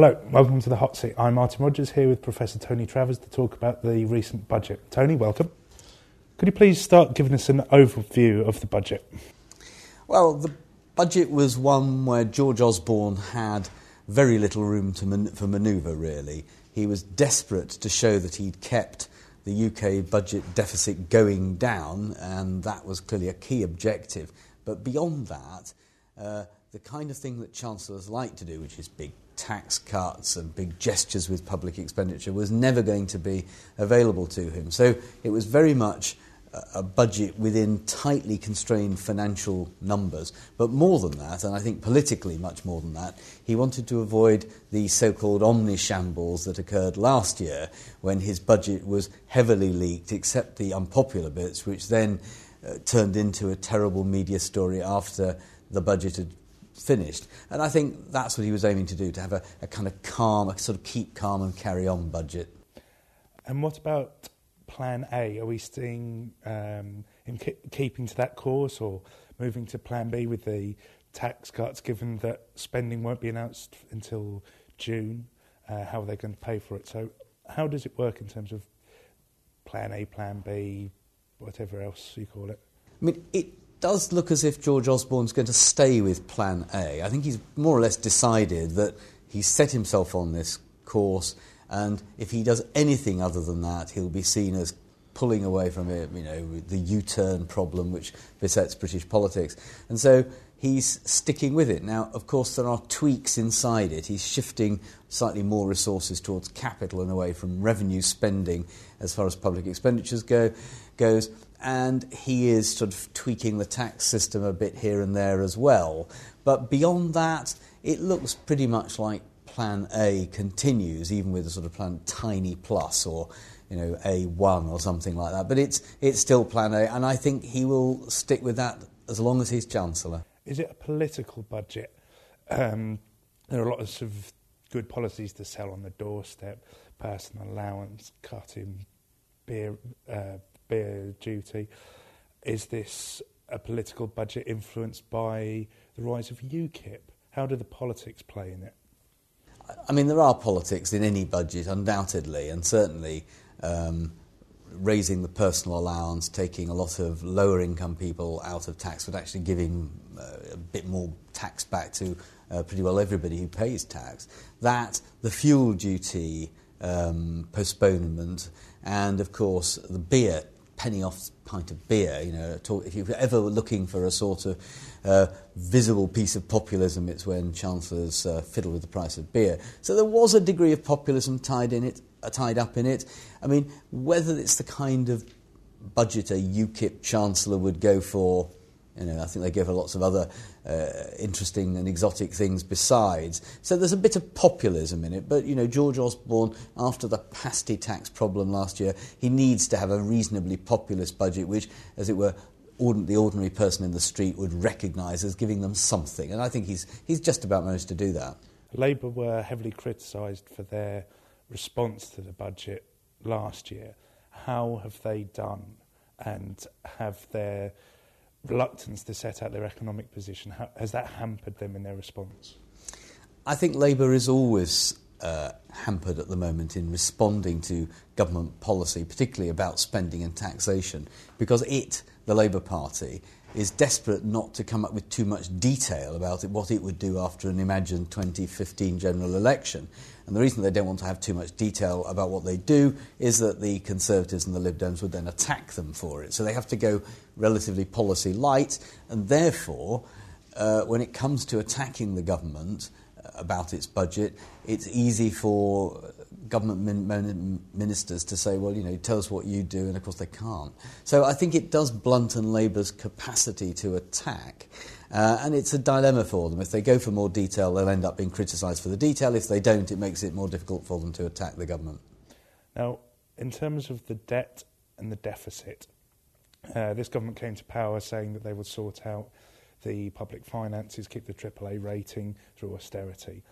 Hello, welcome to the hot seat. I'm Martin Rogers here with Professor Tony Travers to talk about the recent budget. Tony, welcome. Could you please start giving us an overview of the budget? Well, the budget was one where George Osborne had very little room man- for manoeuvre, really. He was desperate to show that he'd kept the UK budget deficit going down, and that was clearly a key objective. But beyond that, uh, the kind of thing that chancellors like to do, which is big tax cuts and big gestures with public expenditure, was never going to be available to him. So it was very much a budget within tightly constrained financial numbers. But more than that, and I think politically much more than that, he wanted to avoid the so called omnishambles that occurred last year when his budget was heavily leaked, except the unpopular bits, which then uh, turned into a terrible media story after the budget had finished. And I think that's what he was aiming to do to have a, a kind of calm, a sort of keep calm and carry on budget. And what about plan A? Are we seeing um, him keeping to that course or moving to plan B with the tax cuts, given that spending won't be announced until June? Uh, how are they going to pay for it? So, how does it work in terms of plan A, plan B, whatever else you call it? I mean, it does look as if George Osborne's going to stay with plan A. I think he's more or less decided that he's set himself on this course and if he does anything other than that, he'll be seen as pulling away from it, you know, the U turn problem which besets British politics. And so he's sticking with it. Now, of course, there are tweaks inside it. He's shifting slightly more resources towards capital and away from revenue spending as far as public expenditures go, goes. And he is sort of tweaking the tax system a bit here and there as well. But beyond that, it looks pretty much like plan A continues, even with a sort of plan tiny plus or you know A1 or something like that. But it's it's still plan A, and I think he will stick with that as long as he's chancellor. Is it a political budget? Um, there are lots of good policies to sell on the doorstep: personal allowance, cutting beer uh, beer duty. Is this a political budget influenced by the rise of UKIP? How do the politics play in it? I mean, there are politics in any budget, undoubtedly, and certainly um, raising the personal allowance, taking a lot of lower income people out of tax but actually giving uh, a bit more tax back to uh, pretty well everybody who pays tax. That, the fuel duty um, postponement, and of course the beer penny off pint of beer. You know, if you're ever looking for a sort of uh, visible piece of populism, it's when chancellors uh, fiddle with the price of beer. So there was a degree of populism tied in it, uh, tied up in it. I mean, whether it's the kind of budget a UKIP chancellor would go for you know, I think they give her lots of other uh, interesting and exotic things besides. So there's a bit of populism in it. But, you know, George Osborne, after the pasty tax problem last year, he needs to have a reasonably populist budget, which, as it were, the ordinary person in the street would recognise as giving them something. And I think he's, he's just about managed to do that. Labour were heavily criticised for their response to the budget last year. How have they done? And have their reluctance to set out their economic position, has that hampered them in their response? I think Labour is always uh, hampered at the moment in responding to government policy, particularly about spending and taxation, because it, the Labour Party, is desperate not to come up with too much detail about it, what it would do after an imagined 2015 general election. And the reason they don't want to have too much detail about what they do is that the Conservatives and the Lib Dems would then attack them for it. So they have to go relatively policy light, and therefore, uh, when it comes to attacking the government uh, about its budget, it's easy for government min- ministers to say, well, you know, tell us what you do, and of course they can't. So I think it does blunten Labour's capacity to attack. Uh, and it's a dilemma for them. If they go for more detail, they'll end up being criticised for the detail. If they don't, it makes it more difficult for them to attack the government. Now, in terms of the debt and the deficit, uh, this government came to power saying that they would sort out the public finances, keep the AAA rating through austerity.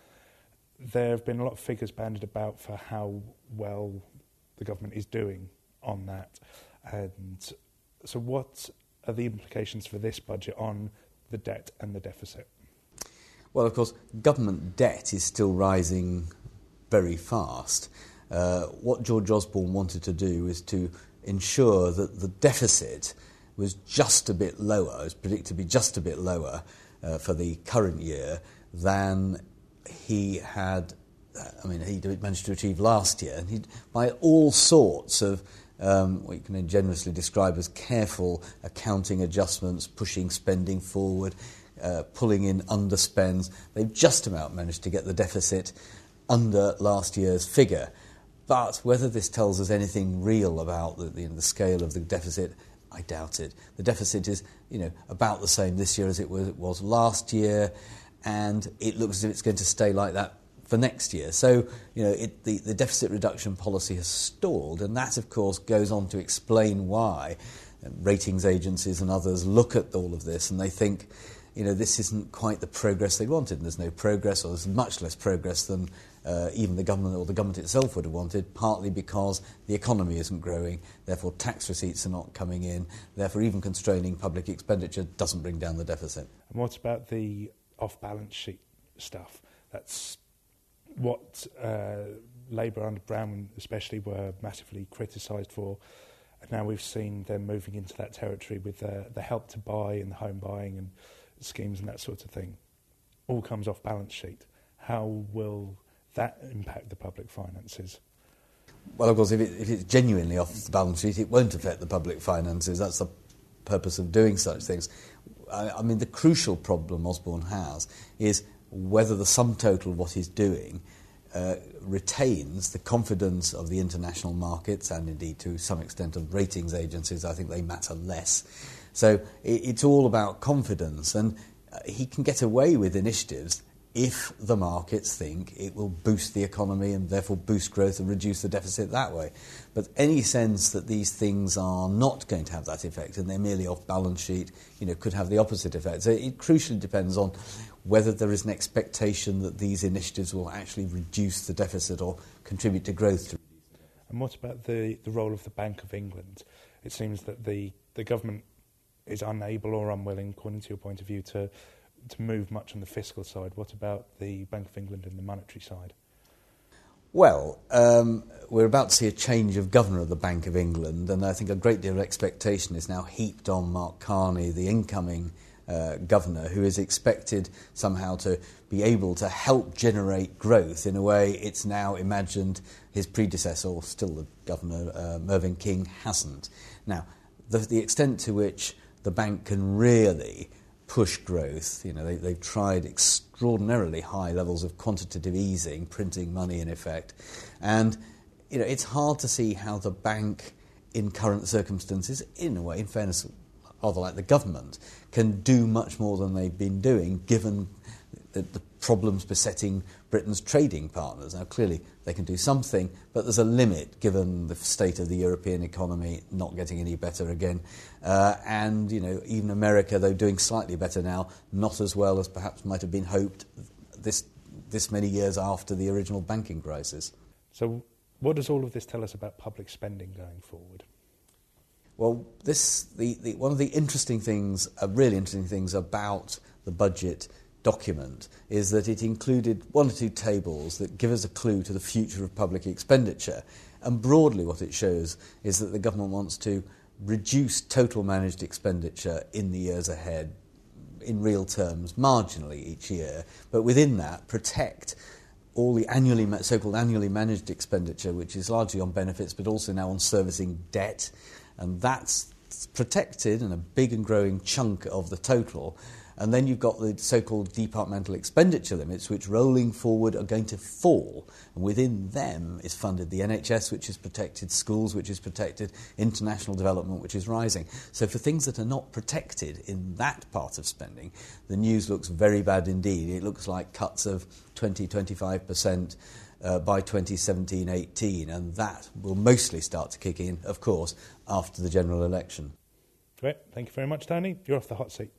There have been a lot of figures banded about for how well the government is doing on that. And so, what are the implications for this budget on the debt and the deficit? Well, of course, government debt is still rising very fast. Uh, what George Osborne wanted to do was to ensure that the deficit was just a bit lower, was predicted to be just a bit lower uh, for the current year than he had, uh, I mean, he managed to achieve last year. And he, by all sorts of um, what you can generously describe as careful accounting adjustments, pushing spending forward, uh, pulling in underspends, they've just about managed to get the deficit under last year's figure. But whether this tells us anything real about the, the, the, scale of the deficit, I doubt it. The deficit is, you know, about the same this year as it was, it was last year, and it looks as if it's going to stay like that for next year. So, you know, it, the, the deficit reduction policy has stalled, and that, of course, goes on to explain why ratings agencies and others look at all of this and they think, you know, this isn't quite the progress they wanted. And there's no progress, or there's much less progress than uh, even the government or the government itself would have wanted, partly because the economy isn't growing, therefore tax receipts are not coming in, therefore even constraining public expenditure doesn't bring down the deficit. And what about the off-balance sheet stuff? That's what uh, Labour under Brown especially were massively criticised for. And now we've seen them moving into that territory with uh, the help to buy and the home buying and schemes and that sort of thing. All comes off balance sheet. How will that impact the public finances? Well, of course, if, it, if it's genuinely off the balance sheet, it won't affect the public finances. That's the purpose of doing such things. I, mean, the crucial problem Osborne has is whether the sum total of what he's doing uh, retains the confidence of the international markets and indeed to some extent of ratings agencies. I think they matter less. So it, it's all about confidence, and uh, he can get away with initiatives if the markets think it will boost the economy and therefore boost growth and reduce the deficit that way. But any sense that these things are not going to have that effect and they're merely off balance sheet, you know, could have the opposite effect. So it crucially depends on whether there is an expectation that these initiatives will actually reduce the deficit or contribute to growth. And what about the, the role of the Bank of England? It seems that the, the government is unable or unwilling, according to your point of view, to to move much on the fiscal side. What about the Bank of England and the monetary side? Well, um, we're about to see a change of governor of the Bank of England, and I think a great deal of expectation is now heaped on Mark Carney, the incoming uh, governor, who is expected somehow to be able to help generate growth in a way it's now imagined his predecessor, or still the governor, uh, Mervyn King, hasn't. Now, the, the extent to which the bank can really push growth. You know, they, they've tried extraordinarily high levels of quantitative easing, printing money in effect, and you know, it's hard to see how the bank, in current circumstances, in a way, in fairness, rather like the government, can do much more than they've been doing, given the, the problems besetting Britain's trading partners. Now, clearly, they can do something, but there's a limit given the state of the European economy not getting any better again. Uh, and, you know, even America, though doing slightly better now, not as well as perhaps might have been hoped this, this many years after the original banking crisis. So, what does all of this tell us about public spending going forward? Well, this, the, the, one of the interesting things, uh, really interesting things about the budget document is that it included one or two tables that give us a clue to the future of public expenditure. And broadly, what it shows is that the government wants to reduce total managed expenditure in the years ahead, in real terms, marginally each year, but within that, protect all the annually so-called annually managed expenditure, which is largely on benefits, but also now on servicing debt, and that's protected in a big and growing chunk of the total. And then you've got the so called departmental expenditure limits, which rolling forward are going to fall. And within them is funded the NHS, which is protected, schools, which is protected, international development, which is rising. So for things that are not protected in that part of spending, the news looks very bad indeed. It looks like cuts of 20, 25%. Uh, by 2017 18, and that will mostly start to kick in, of course, after the general election. Great. Thank you very much, Tony. You're off the hot seat.